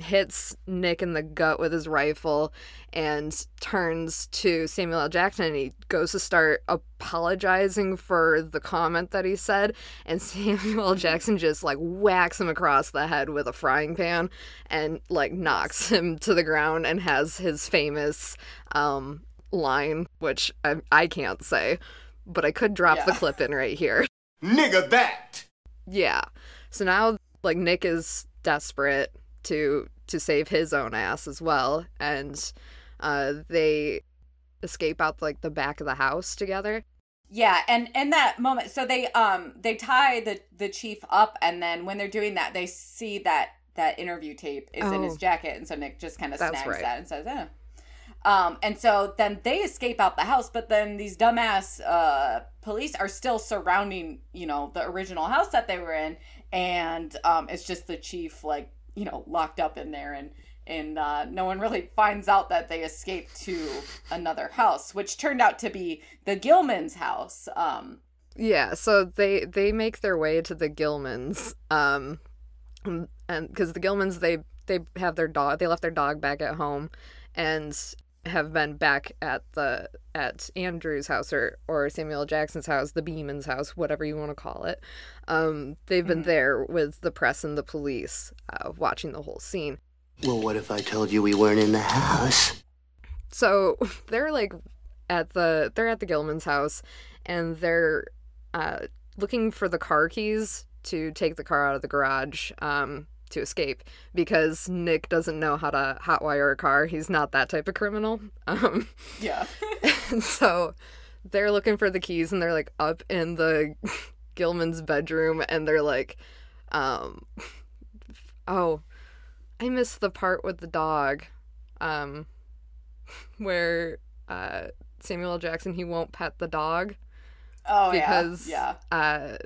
hits Nick in the gut with his rifle and turns to Samuel L. Jackson and he goes to start apologizing for the comment that he said and *laughs* Samuel L. Jackson just like whacks him across the head with a frying pan and like knocks him to the ground and has his famous um line which I, I can't say but I could drop the clip in right here Nigga that! yeah. So now like Nick is desperate to to save his own ass as well and uh they escape out like the back of the house together. Yeah, and in that moment, so they um they tie the the chief up, and then when they're doing that, they see that that interview tape is in his Oh. jacket, and so Nick just kind of snags right. that and says, "Eh." Um, and so then they escape out the house, but then these dumbass uh police are still surrounding, you know, the original house that they were in, and um, it's just the chief like you know locked up in there and. And uh, no one really finds out that they escaped to another house, which turned out to be the Gilman's house. Um, Yeah, so they they make their way to the Gilmans um and cuz the Gilmans they they have their dog they left their dog back at home and have been back at the at Andrew's house or or Samuel Jackson's house, the Beeman's house, whatever you want to call it. Um they've been there with the press and the police uh, watching the whole scene. Well, what if I told you we weren't in the house? So *laughs* they're like at the they're at the Gilman's house and they're uh, looking for the car keys to take the car out of the garage um, to escape because Nick doesn't know how to hotwire a car. He's not that type of criminal. *laughs* Um, yeah. *laughs* so they're looking for the keys and they're like up in the *laughs* Gilman's bedroom and they're like, um, oh, I missed the part with the dog, um, where uh, Samuel. Jackson he won't pet the dog Oh yeah because yeah, uh,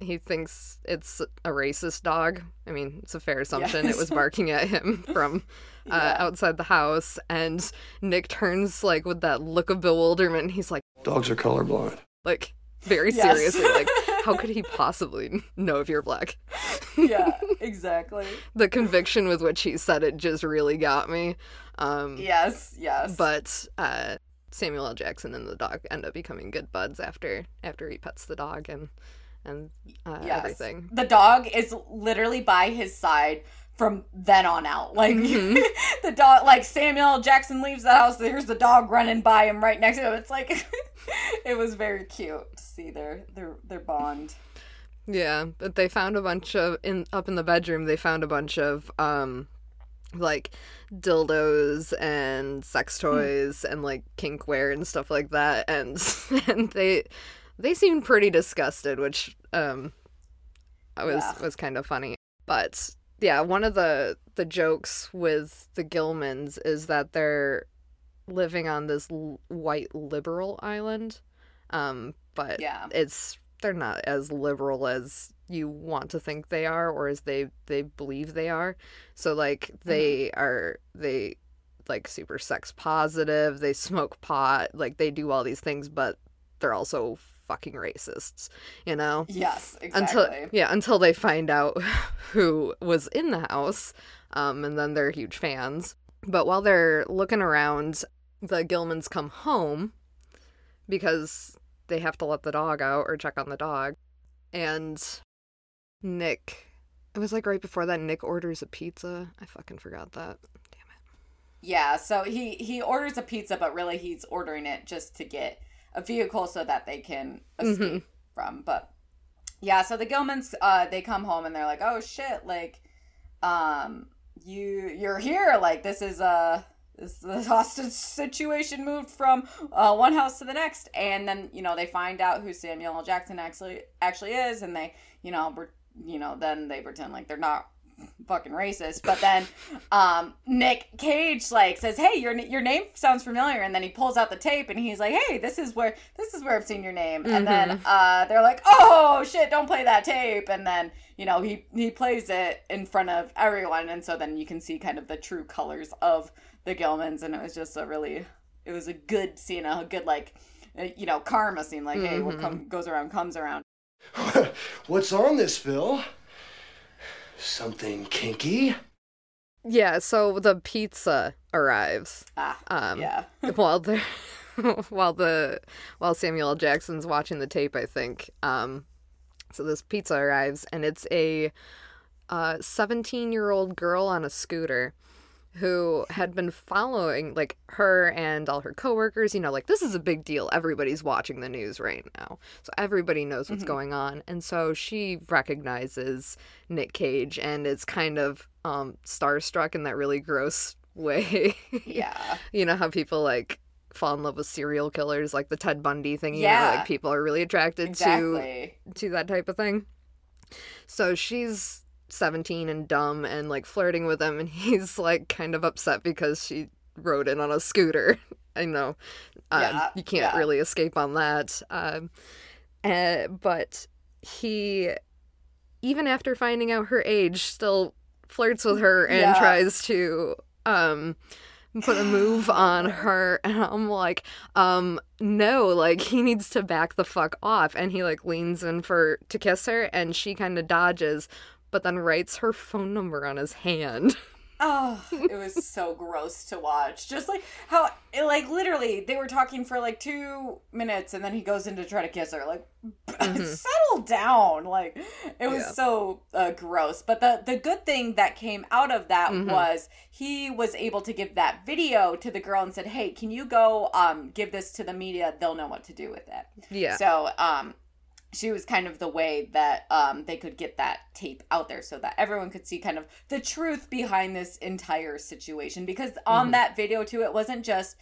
he thinks it's a racist dog. I mean, it's a fair assumption. It was *laughs* barking at him from uh, Yeah. outside the house, and Nick turns like with that look of bewilderment. He's like, Dogs are colorblind. like very Yes. seriously, like, how could he *laughs* possibly know if you're black? yeah, yeah, *laughs* exactly. The conviction with which he said it just really got me. Um, Yes, yes. but uh, Samuel L. Jackson and the dog end up becoming good buds after after he pets the dog and and uh, yes. everything. The dog is literally by his side from then on out. *laughs* Like Mhm. *laughs* the dog, like Samuel Jackson leaves the house. There's the dog running by him right next to him. It's like *laughs* it was very cute to see their their their bond. Yeah, but they found a bunch of in up in the bedroom. They found a bunch of um, like dildos and sex toys and like kinkware and stuff like that, and and they they seemed pretty disgusted, which um, was Yeah. was kind of funny. But yeah, one of the the jokes with the Gilmans is that they're living on this l- white liberal island, um, but Yeah. it's they're not as liberal as you want to think they are or as they they believe they are so like they are they like super sex positive they smoke pot like they do all these things but they're also fucking racists you know? Yes, until exactly. yeah until they find out *laughs* who was in the house um and then they're huge fans. But while they're looking around the gilmans come home because they have to let the dog out or check on the dog. And nick it was like right before that nick orders a pizza. I fucking forgot that. Damn it. Yeah, so he he orders a pizza, but really he's ordering it just to get a vehicle so that they can escape from. But yeah, so the Gilmans uh they come home and they're like, "Oh shit, like um you you're here. Like this is a this *laughs* the hostage situation moved from uh, one house to the next." And then, you know, they find out who Samuel L. Jackson actually actually is and they, you know, you know, then they pretend like they're not fucking racist. But then *laughs* um, Nick Cage like says, "Hey, your your name sounds familiar," and then he pulls out the tape and he's like, "Hey, this is where this is where I've seen your name." And then uh, they're like, "Oh shit, don't play that tape!" And then you know he he plays it in front of everyone, and so then you can see kind of the true colors of the Gilmans, and it was just a really it was a good scene, a good like uh, you know karma scene, like hey, what come, goes around comes around. *laughs* What's on this, Phil? Something kinky? Yeah, so the pizza arrives. Ah, Um, yeah. *laughs* while the *laughs* while the while Samuel L. Jackson's watching the tape, I think. Um, so this pizza arrives, and it's a seventeen year old girl on a scooter who had been following like her and all her coworkers. You know, like this is a big deal. Everybody's watching the news right now, so everybody knows what's going on. And so she recognizes Nick Cage and is kind of um, starstruck in that really gross *laughs* way. Yeah. you know how people like fall in love with serial killers like the ted bundy thing you know Yeah. like people are really attracted Exactly. to to that type of thing so she's 17 and dumb and like flirting with him and *laughs* he's like kind of upset because she rode in on a scooter. *laughs* I know. Um, Yeah, you can't yeah. really escape on that. Um, uh, but he even after finding out her age still flirts with her and Yeah. tries to um put a move *sighs* on her. *laughs* And I'm like um no like he needs to back the fuck off. And he like leans in for to kiss her and she kind of dodges but then writes her phone number on his hand *laughs* Oh, it was so *laughs* gross to watch. Just like how, like, literally, they were talking for like two minutes, and then he goes in to try to kiss her. Like, *laughs* settle down. Like, it was Yeah. so uh, gross. But the the good thing that came out of that was he was able to give that video to the girl and said, "Hey, can you go um give this to the media? They'll know what to do with it." yeah So, um, she was kind of the way that um, they could get that tape out there so that everyone could see kind of the truth behind this entire situation. Because on that video, too, it wasn't just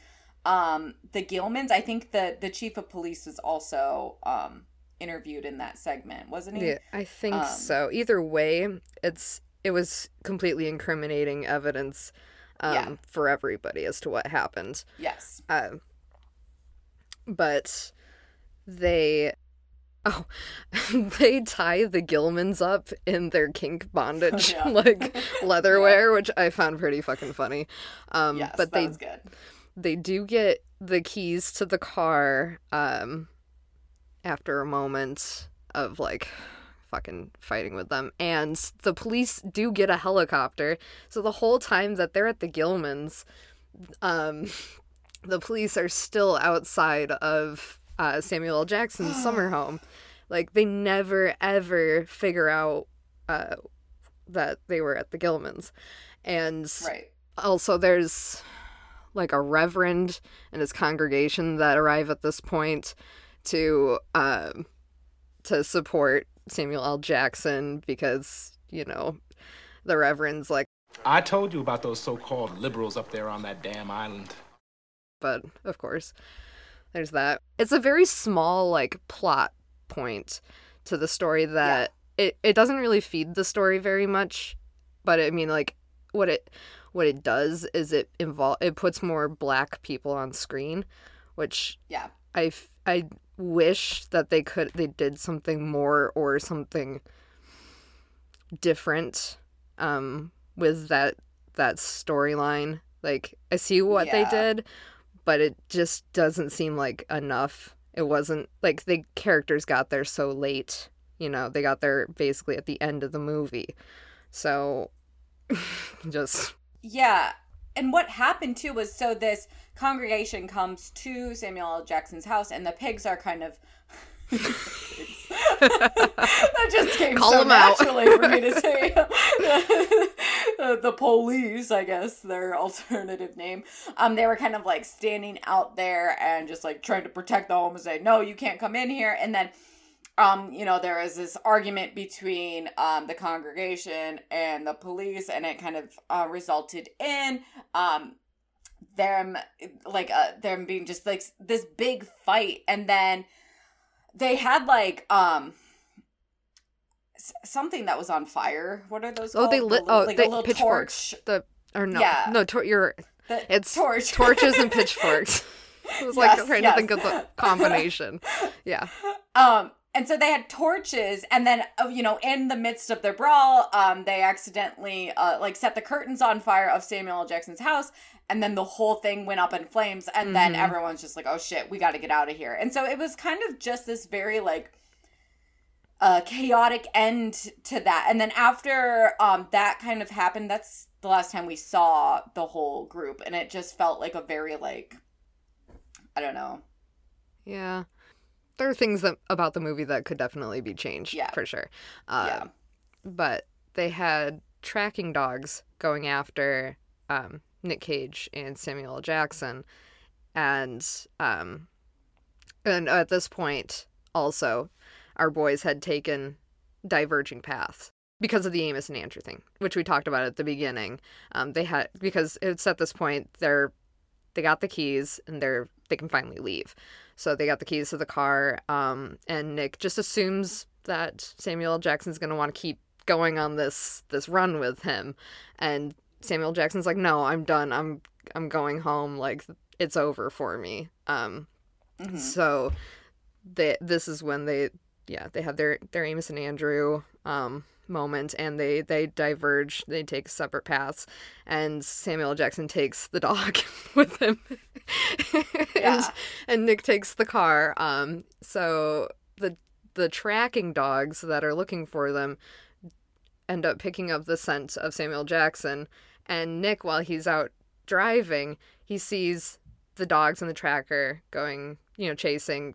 um, the Gilmans. I think the, the chief of police was also um, interviewed in that segment, wasn't he? Yeah, I think Um, so. Either way, it's it was completely incriminating evidence um, Yeah. for everybody as to what happened. Yes. Um, but they, oh, *laughs* they tie the Gilmans up in their kink bondage, *laughs* Yeah. *laughs* like leatherware, which I found pretty fucking funny. Um, Yes, but they they do get the keys to the car um after a moment of like fucking fighting with them and the police do get a helicopter so the whole time that they're at the gilmans um the police are still outside of uh, samuel l jackson's *gasps* summer home like they never ever figure out uh that they were at the gilmans and Right. also there's like a reverend and his congregation that arrive at this point to um to support Samuel L. Jackson because you know the reverend's like I told you about those so-called liberals up there on that damn island. but of course there's that. It's a very small like plot point to the story that it, it doesn't really feed the story very much but i mean like what it what it does is it involve it puts more black people on screen which Yeah. i f- i wish that they could they did something more or something different um with that that storyline. Like i see what they did but it just doesn't seem like enough it wasn't like the characters got there so late you know they got there basically at the end of the movie so *laughs* just Yeah. And what happened too was so this congregation comes to Samuel L. Jackson's house, and the pigs are kind of. *laughs* *laughs* that just came Call so 'em out. naturally for me to *laughs* say. the, *laughs* the police, I guess, their alternative name. Um, they were kind of like standing out there and just like trying to protect the home and say, "No, you can't come in here." And then um, you know, there was this argument between um, the congregation and the police, and it kind of uh, resulted in um, them like uh, them being just like this big fight, and then they had like um something that was on fire. What are those? Oh, called? they The lit. little- Oh, like they pitchforks. torch. The or no, Yeah. no, tor- you're. The It's torch. torches and *laughs* pitchforks. *laughs* I was like trying yes. to think of the combination. Yeah. *laughs* Um, and so they had torches, and then uh, you know, in the midst of their brawl, um, they accidentally uh, like set the curtains on fire of Samuel L. Jackson's house, and then the whole thing went up in flames, and then Mhm. everyone's just like, "Oh shit, we got to get out of here." And so it was kind of just this very like uh chaotic end to that and then after um that kind of happened that's the last time we saw the whole group and it just felt like a very like i don't know Yeah. There are things that, about the movie that could definitely be changed, Yeah. for sure. Uh, yeah But they had tracking dogs going after um, Nick Cage and Samuel L. Jackson, and um, and at this point, also, our boys had taken diverging paths because of the Amos and Andrew thing, which we talked about at the beginning. Um, they had because it's at this point they're they got the keys and they're they can finally leave. So they got the keys to the car, um, and Nick just assumes that Samuel L. Jackson's gonna want to keep going on this this run with him, and Samuel Jackson's like, "No, I'm done. I'm I'm going home. Like it's over for me." Um, Mhm. so they this is when they yeah they have their their Amos and Andrew um moment and they they diverge they take separate paths and Samuel Jackson takes the dog *laughs* with him *laughs* and, Yeah. and Nick takes the car um so the the tracking dogs that are looking for them end up picking up the scent of Samuel Jackson and Nick while he's out driving he sees the dogs and the tracker going you know chasing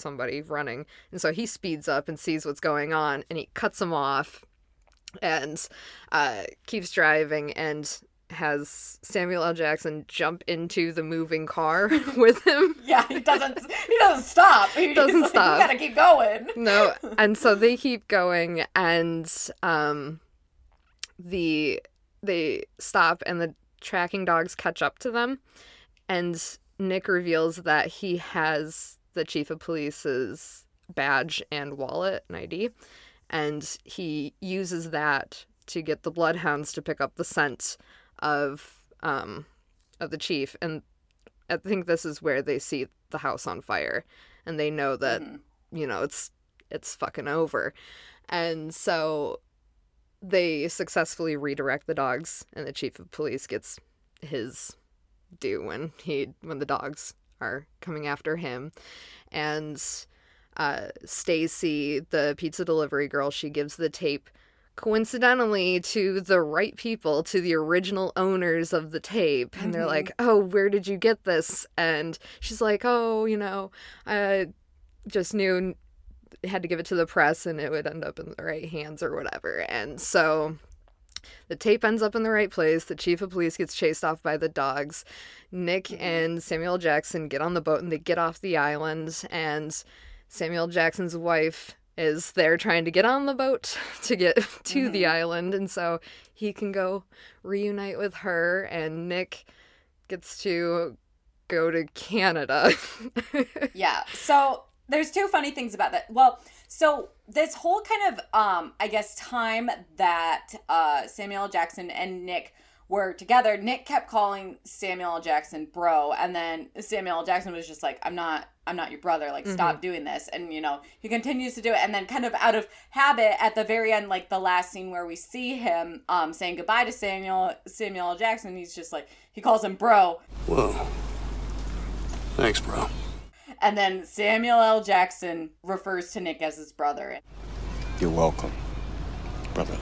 somebody running and so he speeds up and sees what's going on and he cuts them off and uh, keeps driving and has Samuel L. Jackson jump into the moving car *laughs* with him. yeah he doesn't he doesn't stop he Doesn't *laughs* like, stop. we gotta keep going No, *laughs* and so they keep going and um the they stop and the tracking dogs catch up to them and Nick reveals that he has the chief of police's badge and wallet and ID and he uses that to get the bloodhounds to pick up the scent of um of the chief and I think this is where they see the house on fire and they know that Mhm. you know it's it's fucking over and so they successfully redirect the dogs and the chief of police gets his due when he when the dogs are coming after him. And uh Stacy the pizza delivery girl she gives the tape coincidentally to the right people to the original owners of the tape. And they're Mhm. like oh where did you get this? And she's like oh you know i just knew had to give it to the press and it would end up in the right hands or whatever. And so the tape ends up in the right place. The chief of police gets chased off by the dogs. Nick mm-hmm. and samuel jackson get on the boat and they get off the island and samuel jackson's wife is there trying to get on the boat *laughs* to get *laughs* to the mm-hmm. island and so he can go reunite with her and nick gets to go to canada. *laughs* Yeah so there's two funny things about that. Well so this whole kind of um i guess time that uh samuel jackson and nick were together nick kept calling samuel jackson bro and then samuel jackson was just like i'm not i'm not your brother like stop doing this. And you know he continues to do it and then kind of out of habit at the very end like the last scene where we see him um saying goodbye to samuel samuel jackson he's just like he calls him bro. Whoa. Thanks, bro. And then Samuel L. Jackson refers to Nick as his brother. You're welcome, brother.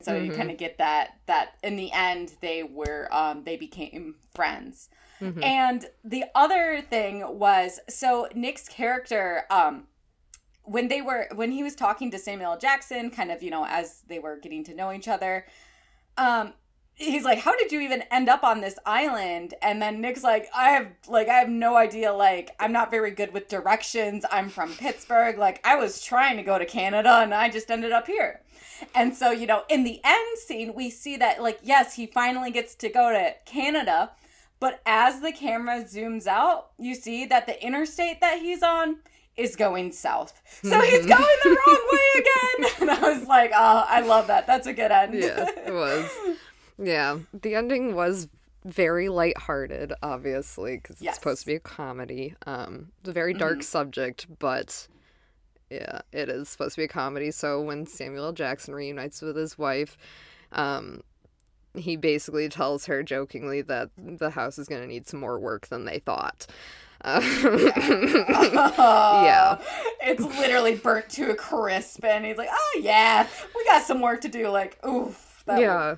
So you kind of get that that in the end they were um they became friends. And the other thing was so Nick's character um when they were when he was talking to Samuel L. Jackson kind of, you know, as they were getting to know each other, um he's like, "How did you even end up on this island?" And then Nick's like, "I have like I have no idea. Like I'm not very good with directions. I'm from Pittsburgh. Like I was trying to go to Canada and I just ended up here." And so, you know, in the end scene, we see that like yes, he finally gets to go to Canada, but as the camera zooms out, you see that the interstate that he's on is going south. So he's hmm. going the wrong way *laughs* again. *laughs* And I was like, oh, I love that. That's a good end. yeah, it was. *laughs* Yeah, the ending was very lighthearted, obviously, because Yes. it's supposed to be a comedy. Um, it's a very dark subject, but yeah, it is supposed to be a comedy. So when Samuel Jackson reunites with his wife, um, he basically tells her jokingly that the house is going to need some more work than they thought. Yeah. *laughs* *laughs* It's literally burnt to a crisp, and he's like, oh, yeah, we got some work to do. Like, oof. that yeah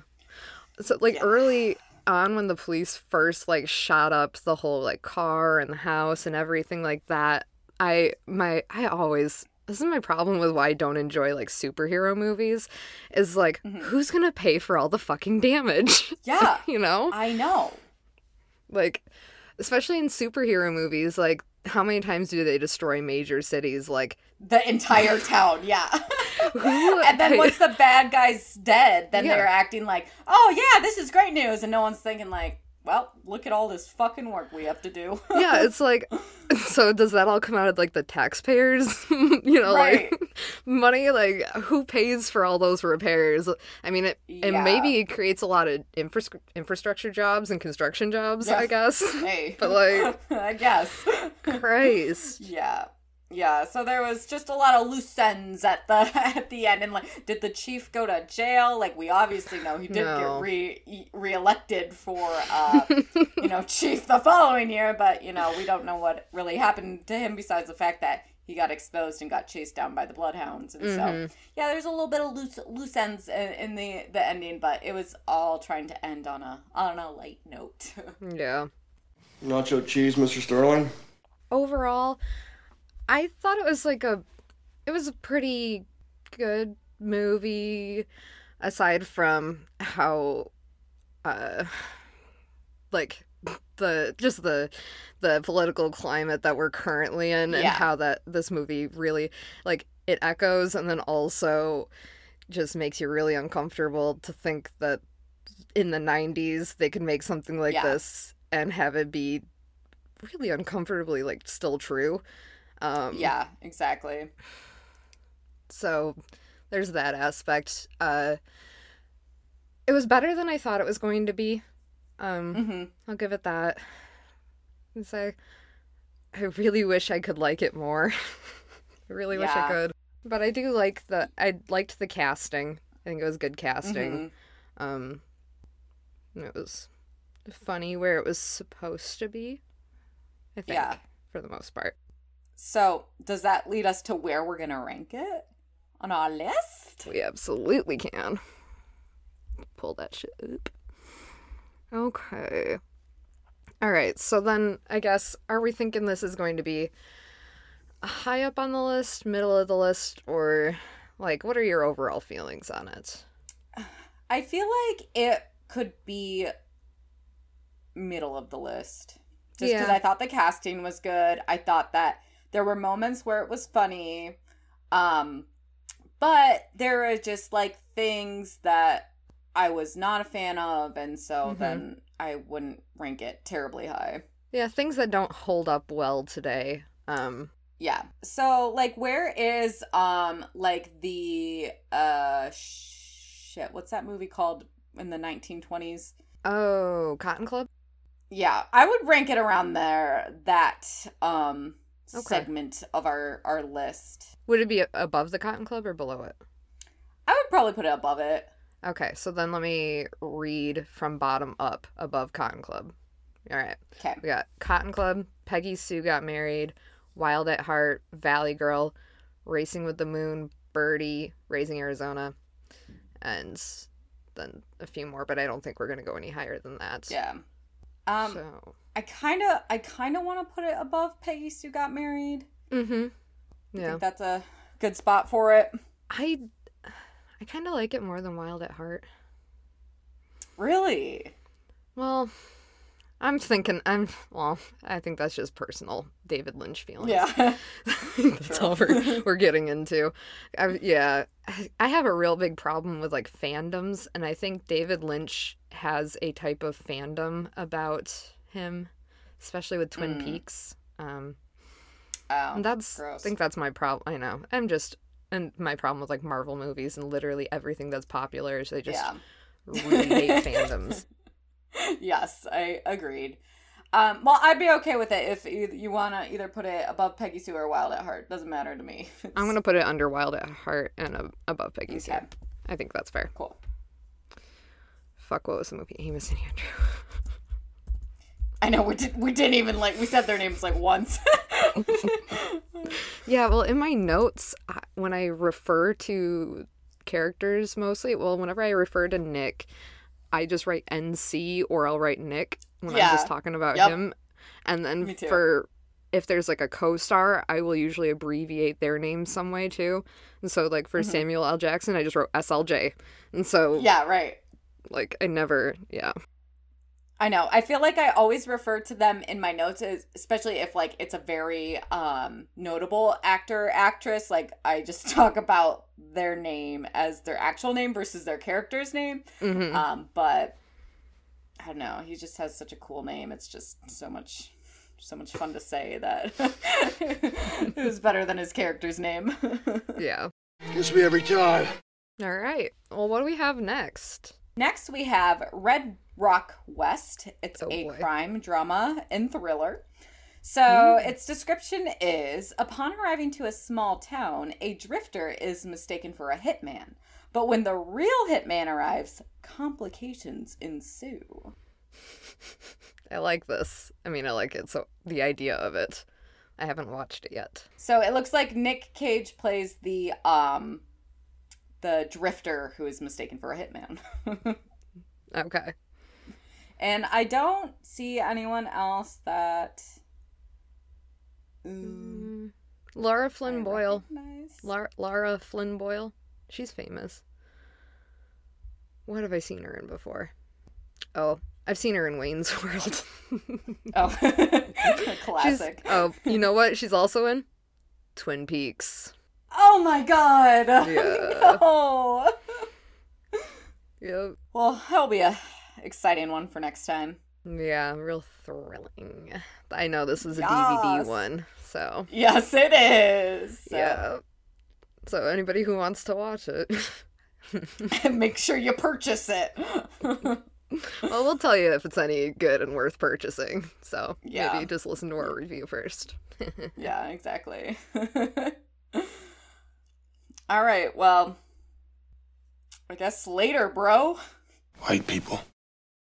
so like Yeah. early on when the police first like shot up the whole like car and the house and everything like that i my i always this is my problem with why i don't enjoy like superhero movies is like Mm-hmm. who's gonna pay for all the fucking damage *laughs* Yeah, you know I know. like especially in superhero movies like how many times do they destroy major cities like The entire town, yeah. *laughs* who *laughs* and then once the bad guy's dead, then Yeah. they're acting like, oh, yeah, this is great news. And no one's thinking, like, well, look at all this fucking work we have to do. *laughs* yeah, it's like, *laughs* so does that all come out of like the taxpayers? *laughs* you know, Right. like money. Like, who pays for all those repairs? I mean, it and maybe it creates a lot of infra- infrastructure jobs and construction jobs. Yeah. I guess. hey. But, like- I guess. Christ. Yeah. Yeah, so there was just a lot of loose ends at the *laughs* at the end, and like, did the chief go to jail? Like, we obviously know he did No. get re reelected for uh, *laughs* you know chief the following year, but you know we don't know what really happened to him besides the fact that he got exposed and got chased down by the bloodhounds, and so yeah, there's a little bit of loose loose ends in, in the the ending, but it was all trying to end on a on a light note. *laughs* Yeah. Nacho cheese, Mr. Sterling. Overall, I thought it was like a, it was a pretty good movie, aside from how, uh, like the just the the political climate that we're currently in and Yeah. how that this movie really like it echoes and then also just makes you really uncomfortable to think that in the 90s they could make something like Yeah. this and have it be really uncomfortably like still true um yeah, exactly. so there's that aspect uh it was better than i thought it was going to be um hmm I'll give it that. And say, I really wish I could like it more. *laughs* I really wish I could. But I do like the. I liked the casting. I think it was good casting. Mhm. Um, it was funny where it was supposed to be. I think Yeah. for the most part. So, does that lead us to where we're going to rank it on our list? We absolutely can. Pull that shit up. Okay. All right. So then I guess are we thinking this is going to be high up on the list, middle of the list, or like what are your overall feelings on it? I feel like it could be middle of the list. Just because Yeah. I thought the casting was good. I thought that there were moments where it was funny. Um, but there are just like things that I was not a fan of, and so Mhm. then I wouldn't rank it terribly high. Yeah, things that don't hold up well today. Um Yeah. So like where is um like the uh shit, what's that movie called in the 1920s? oh, Cotton Club? Yeah, I would rank it around there that um Okay. segment of our our list. Would it be above the Cotton Club or below it? I would probably put it above it. Okay, so then let me read from bottom up above Cotton Club. All right. Okay. We got Cotton Club, Peggy Sue Got Married, Wild at Heart, Valley Girl, Racing with the Moon, Birdy, Raising Arizona, and then a few more, but I don't think we're going to go any higher than that. Yeah. Um so, I kind of I kind of want to put it above Peggy Sue Got Married. mm-hmm. I Yeah. think that's a good spot for it. I I kind of like it more than Wild at Heart. Really? Well, I'm thinking I'm well, I think that's just personal David Lynch feelings. Yeah. *laughs* That's all we're, *laughs* we're getting into. I, yeah, I- have a real big problem with like fandoms, and I think David Lynch has a type of fandom about him, especially with Twin Mm. Peaks. Um, oh, and that's I think that's my problem. I know I'm just and my problem with like Marvel movies and literally everything that's popular is they just yeah. really hate fandoms. *laughs* yes, I agreed. Um, well, I'd be okay with it if you, you want to either put it above Peggy Sue or Wild at Heart. Doesn't matter to me. *laughs* I'm gonna put it under Wild at Heart and above Peggy Sue. I think that's fair. Cool. Fuck, what was the movie? Amos and Andrew. *laughs* I know we did. We didn't even like. We said their names like once. *laughs* Yeah, well, in my notes, when I refer to characters mostly, well, whenever I refer to Nick, I just write NC or I'll write Nick when I'm just talking about Yep. him. And then for if there's like a co-star, I will usually abbreviate their name some way too. And so like for Samuel L. Jackson, I just wrote SLJ. And so Mm-hmm. yeah, right. like I never, yeah. I know. I feel like I always refer to them in my notes, as, especially if like it's a very um notable actor actress. Like I just *laughs* talk about their name as their actual name versus their character's name. hmm Um, but I don't know. He just has such a cool name. It's just so much, so much fun to say that *laughs* it was better than his character's name. *laughs* Yeah. Gets me every time. All right. Well, what do we have next? Next, we have Red Rock West. It's Oh, a boy. crime drama and thriller. So, its description is Upon arriving to a small town, a drifter is mistaken for a hitman. But when the real hitman arrives, complications ensue. *laughs* I like this. I mean, I like it. So the idea of it. I haven't watched it yet. So, it looks like Nick Cage plays the um the drifter who is mistaken for a hitman. *laughs* Okay. and I don't see anyone else that Ooh, Laura I Flynn Boyle. recognize. Lara, Lara Flynn Boyle. She's famous. What have I seen her in before? Oh, I've seen her in Wayne's *laughs* World. Oh, *laughs* She's, classic. oh, you know what? She's also in Twin Peaks. Oh my god. *laughs* Yeah. No. Yep. Well, that'll be a exciting one for next time. Yeah, real thrilling. I know this is a DVD one, so Yes, it is. So, yeah. So anybody who wants to watch it, *laughs* Make sure you purchase it. *laughs* well, we'll tell you if it's any good and worth purchasing. So Yeah. maybe just listen to our review first. *laughs* yeah, exactly. All right. Well, I guess later, bro. White people